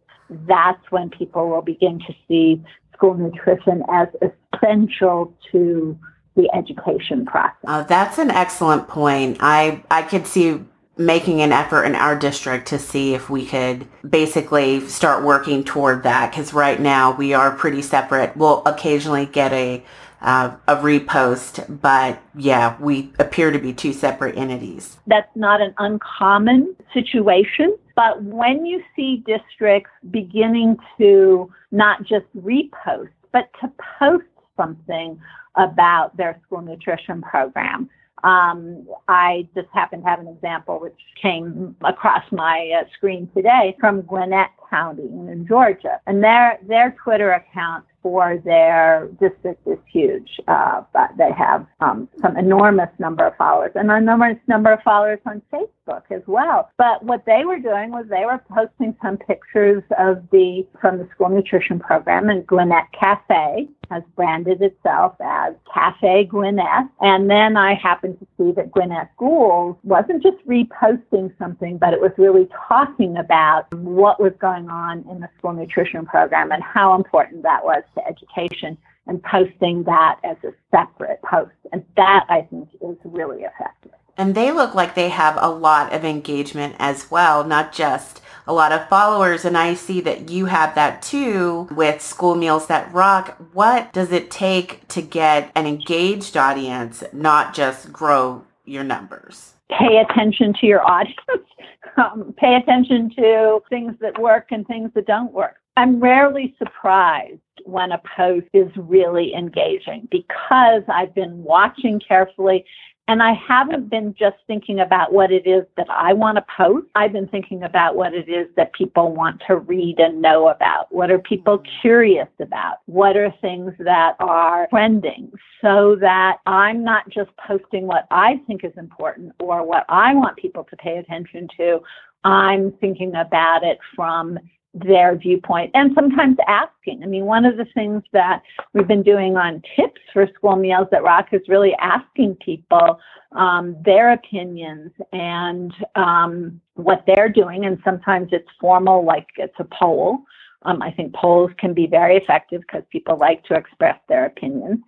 that's when people will begin to see school nutrition as essential to the education process. Oh, that's an excellent point. I I could see making an effort in our district to see if we could basically start working toward that because right now we are pretty separate. We'll occasionally get a uh, a repost, but yeah, we appear to be two separate entities. That's not an uncommon situation, but when you see districts beginning to not just repost, but to post something about their school nutrition program, um, I just happen to have an example which came across my uh, screen today from Gwinnett County in Georgia, and their their Twitter account for their district is huge. Uh, but they have um, some enormous number of followers and an enormous number of followers on Facebook as well. But what they were doing was they were posting some pictures of the from the school nutrition program and Gwinnett Cafe has branded itself as Cafe Gwinnett. And then I happened to see that Gwinnett Schools wasn't just reposting something, but it was really talking about what was going on in the school nutrition program and how important that was to education and posting that as a separate post. And that I think is really effective. And they look like they have a lot of engagement as well, not just a lot of followers. And I see that you have that too with School Meals That Rock. What does it take to get an engaged audience, not just grow your numbers? Pay attention to your audience. [LAUGHS] um, pay attention to things that work and things that don't work. I'm rarely surprised when a post is really engaging because I've been watching carefully and I haven't been just thinking about what it is that I want to post. I've been thinking about what it is that people want to read and know about. What are people mm-hmm. curious about? What are things that are trending so that I'm not just posting what I think is important or what I want people to pay attention to. I'm thinking about it from their viewpoint and sometimes asking. I mean, one of the things that we've been doing on tips for school meals at Rock is really asking people um, their opinions and um, what they're doing. And sometimes it's formal, like it's a poll. Um, I think polls can be very effective because people like to express their opinions.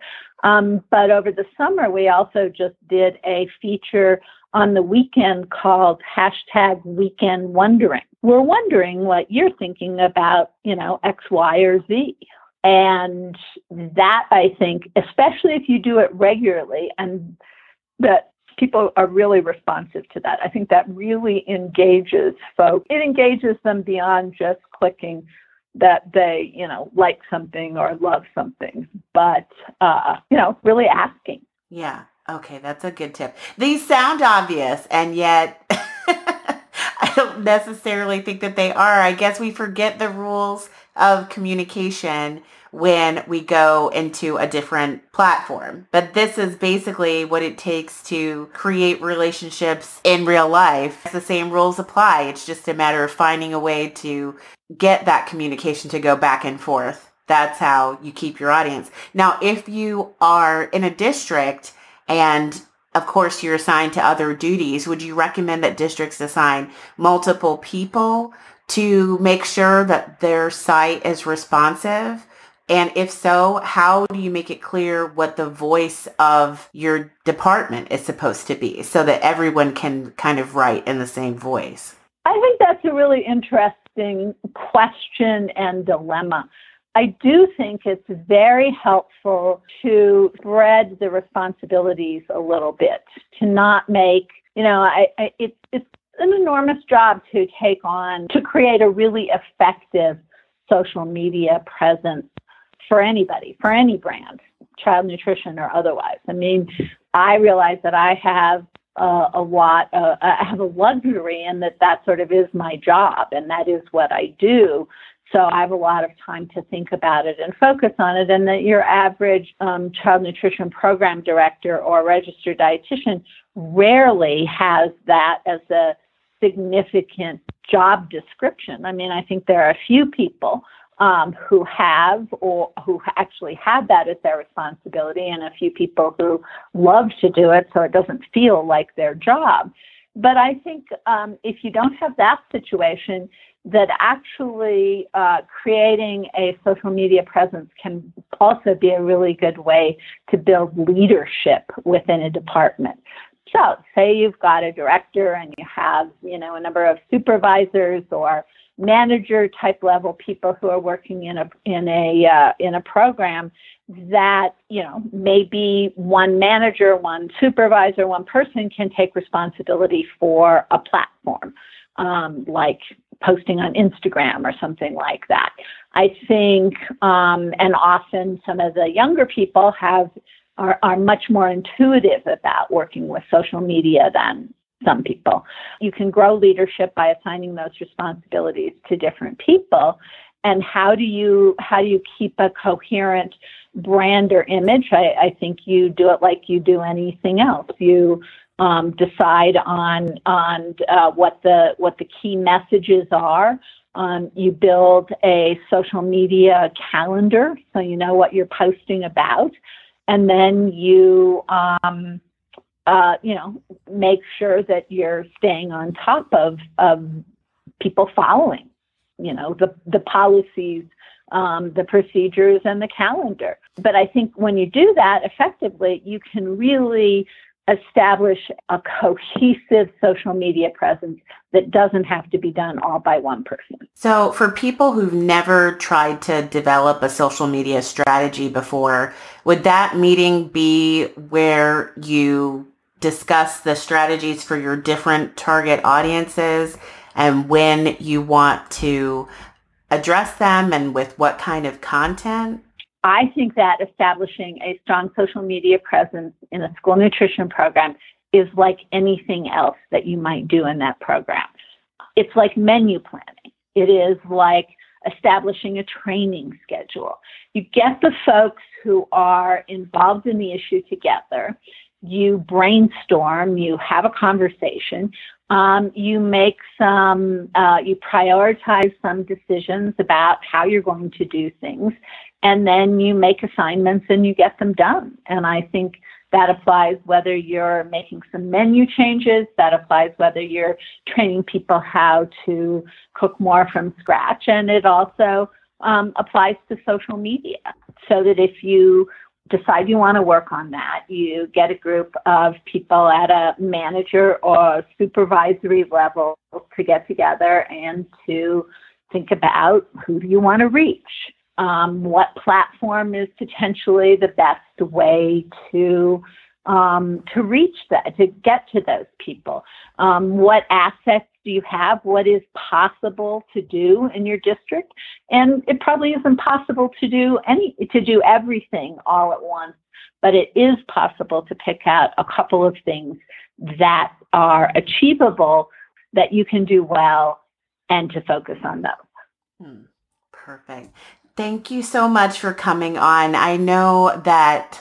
Um, but over the summer, we also just did a feature on the weekend called hashtag weekend wondering. We're wondering what you're thinking about, you know, X, Y, or Z. And that I think, especially if you do it regularly and that people are really responsive to that. I think that really engages folks. It engages them beyond just clicking that they, you know, like something or love something, but, uh, you know, really asking. Yeah. Okay, that's a good tip. These sound obvious, and yet [LAUGHS] I don't necessarily think that they are. I guess we forget the rules of communication when we go into a different platform. But this is basically what it takes to create relationships in real life. The same rules apply. It's just a matter of finding a way to get that communication to go back and forth. That's how you keep your audience. Now, if you are in a district and of course you're assigned to other duties, would you recommend that districts assign multiple people to make sure that their site is responsive? And if so, how do you make it clear what the voice of your department is supposed to be so that everyone can kind of write in the same voice? I think that's a really interesting question and dilemma. I do think it's very helpful to spread the responsibilities a little bit, to not make, you know, I, I, it, it's an enormous job to take on to create a really effective social media presence for anybody, for any brand, child nutrition or otherwise. I mean, I realize that I have uh, a lot, uh, I have a luxury in that that sort of is my job and that is what I do. So I have a lot of time to think about it and focus on it. And that your average um, child nutrition program director or registered dietitian rarely has that as a significant job description. I mean, I think there are a few people um, who have or who actually have that as their responsibility, and a few people who love to do it, so it doesn't feel like their job. But I think um, if you don't have that situation, that actually uh, creating a social media presence can also be a really good way to build leadership within a department. So, say you've got a director and you have, you know, a number of supervisors or manager type level people who are working in a in a uh, in a program that you know maybe one manager one supervisor one person can take responsibility for a platform um, like posting on instagram or something like that. I think um, and often some of the younger people have are, are much more intuitive about working with social media than some people. You can grow leadership by assigning those responsibilities to different people. And how do you how do you keep a coherent brand or image? I, I think you do it like you do anything else. You um, decide on on uh, what the what the key messages are. Um, you build a social media calendar so you know what you're posting about, and then you um, uh, you know, make sure that you're staying on top of, of people following, you know, the, the policies, um, the procedures, and the calendar. But I think when you do that effectively, you can really establish a cohesive social media presence that doesn't have to be done all by one person. So, for people who've never tried to develop a social media strategy before, would that meeting be where you discuss the strategies for your different target audiences and when you want to address them and with what kind of content? I think that establishing a strong social media presence in a school nutrition program is like anything else that you might do in that program. It's like menu planning. It is like establishing a training schedule. You get the folks who are involved in the issue together you brainstorm, you have a conversation, um, you make some, uh, you prioritize some decisions about how you're going to do things, and then you make assignments and you get them done. And I think that applies whether you're making some menu changes, that applies whether you're training people how to cook more from scratch, and it also um, applies to social media. So that if you decide you want to work on that. You get a group of people at a manager or supervisory level to get together and to think about who do you want to reach. Um, what platform is potentially the best way to um, to reach that, to get to those people? Um, what assets do you have? What is possible to do in your district? And it probably isn't possible to do any to do everything all at once, but it is possible to pick out a couple of things that are achievable that you can do well and to focus on those. Hmm. Perfect. Thank you so much for coming on. I know that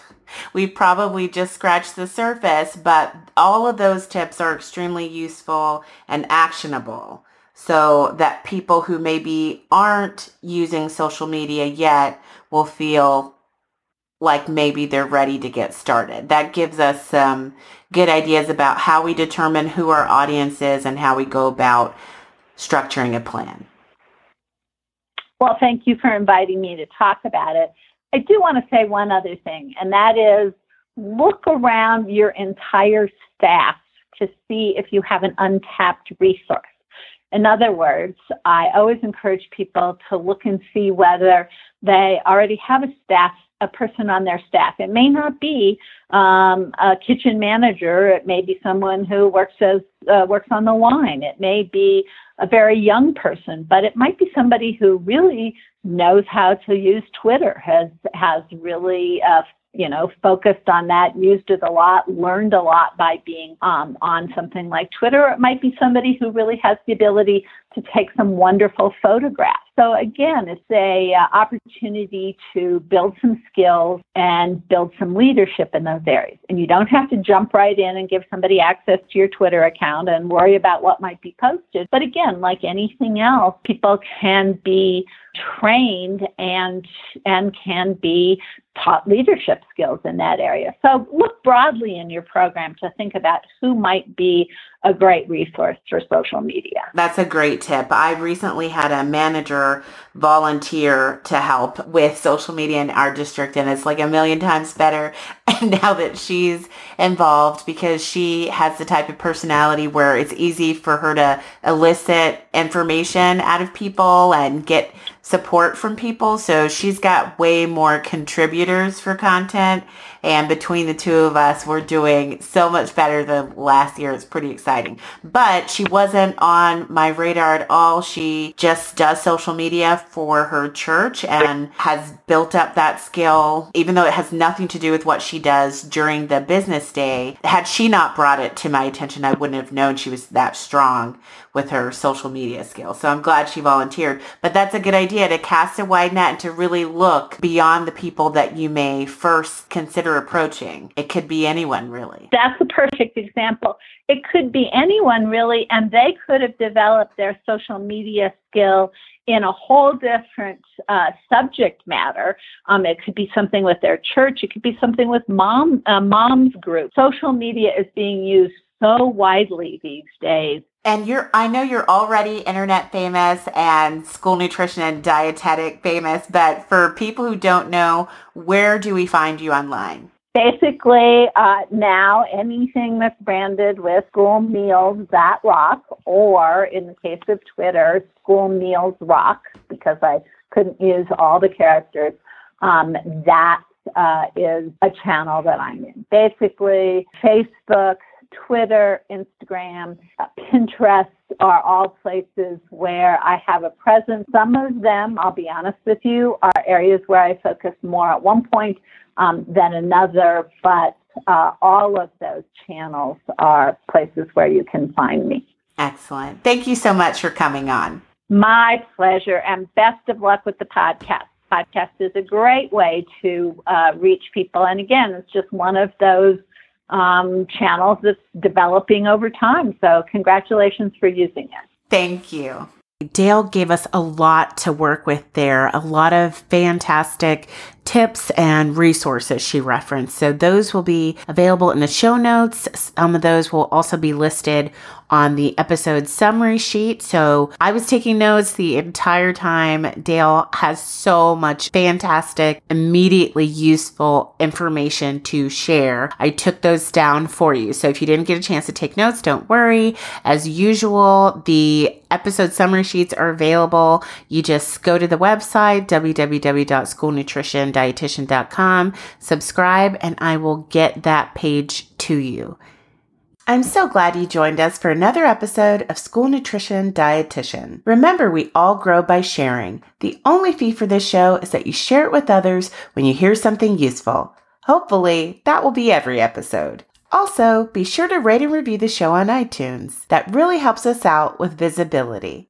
we've probably just scratched the surface, but all of those tips are extremely useful and actionable so that people who maybe aren't using social media yet will feel like maybe they're ready to get started. That gives us some good ideas about how we determine who our audience is and how we go about structuring a plan. Well, thank you for inviting me to talk about it. I do want to say one other thing, and that is look around your entire staff to see if you have an untapped resource. In other words, I always encourage people to look and see whether they already have a staff, a person on their staff. It may not be um, a kitchen manager. It may be someone who works as uh, works on the line. It may be a very young person, but it might be somebody who really knows how to use Twitter, has has really uh, you know, focused on that, used it a lot, learned a lot by being um, on something like Twitter. It might be somebody who really has the ability to take some wonderful photographs. So again, it's a uh, opportunity to build some skills and build some leadership in those areas. And you don't have to jump right in and give somebody access to your Twitter account and worry about what might be posted. But again, like anything else, people can be trained and and can be taught leadership skills in that area. So look broadly in your program to think about who might be a great resource for social media. That's a great tip. I recently had a manager volunteer to help with social media in our district and it's like a million times better [LAUGHS] now that she's involved because she has the type of personality where it's easy for her to elicit information out of people and get support from people. So she's got way more contributors for content and between the two of us, we're doing so much better than last year. It's pretty exciting. But she wasn't on my radar at all. She just does social media for her church and has built up that skill, even though it has nothing to do with what she does during the business day. Had she not brought it to my attention, I wouldn't have known she was that strong with her social media skills. So I'm glad she volunteered. But that's a good idea to cast a wide net and to really look beyond the people that you may first consider approaching. It could be anyone really. That's a perfect example. It could be anyone really, and they could have developed their social media skill in a whole different uh, subject matter. Um, it could be something with their church. It could be something with mom uh, mom's group. Social media is being used so widely these days and you're, I know you're already internet famous and school nutrition and dietetic famous, but for people who don't know, where do we find you online? Basically, uh, now anything that's branded with school meals that rock, or in the case of Twitter, school meals rock, because I couldn't use all the characters, um, that uh, is a channel that I'm in. Basically, Facebook, Twitter, Instagram, uh, Pinterest are all places where I have a presence. Some of them, I'll be honest with you, are areas where I focus more at one point um, than another, but uh, all of those channels are places where you can find me. Excellent. Thank you so much for coming on. My pleasure, and best of luck with the podcast. Podcast is a great way to uh, reach people. And again, it's just one of those um, channels that's developing over time. So, congratulations for using it. Thank you. Dayle gave us a lot to work with there, a lot of fantastic tips and resources she referenced. So those will be available in the show notes. Some of those will also be listed on the episode summary sheet. So I was taking notes the entire time. Dayle has so much fantastic, immediately useful information to share. I took those down for you. So if you didn't get a chance to take notes, don't worry. As usual, the episode summary sheets are available. You just go to the website, www.schoolnutrition.com dietitian.com, subscribe, and I will get that page to you. I'm so glad you joined us for another episode of School Nutrition Dietitian. Remember, we all grow by sharing. The only fee for this show is that you share it with others when you hear something useful. Hopefully, that will be every episode. Also, be sure to rate and review the show on iTunes. That really helps us out with visibility.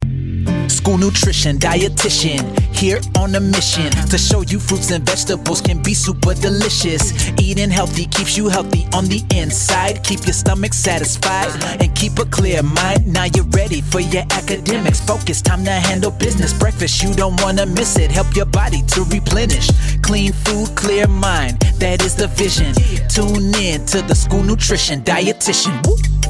School nutrition dietitian. Here on a mission to show you fruits and vegetables can be super delicious. Eating healthy keeps you healthy on the inside. Keep your stomach satisfied and keep a clear mind. Now you're ready for your academics. Focus, time to handle business. Breakfast, you don't wanna miss it. Help your body to replenish. Clean food, clear mind. That is the vision. Tune in to the school nutrition dietitian. Woo.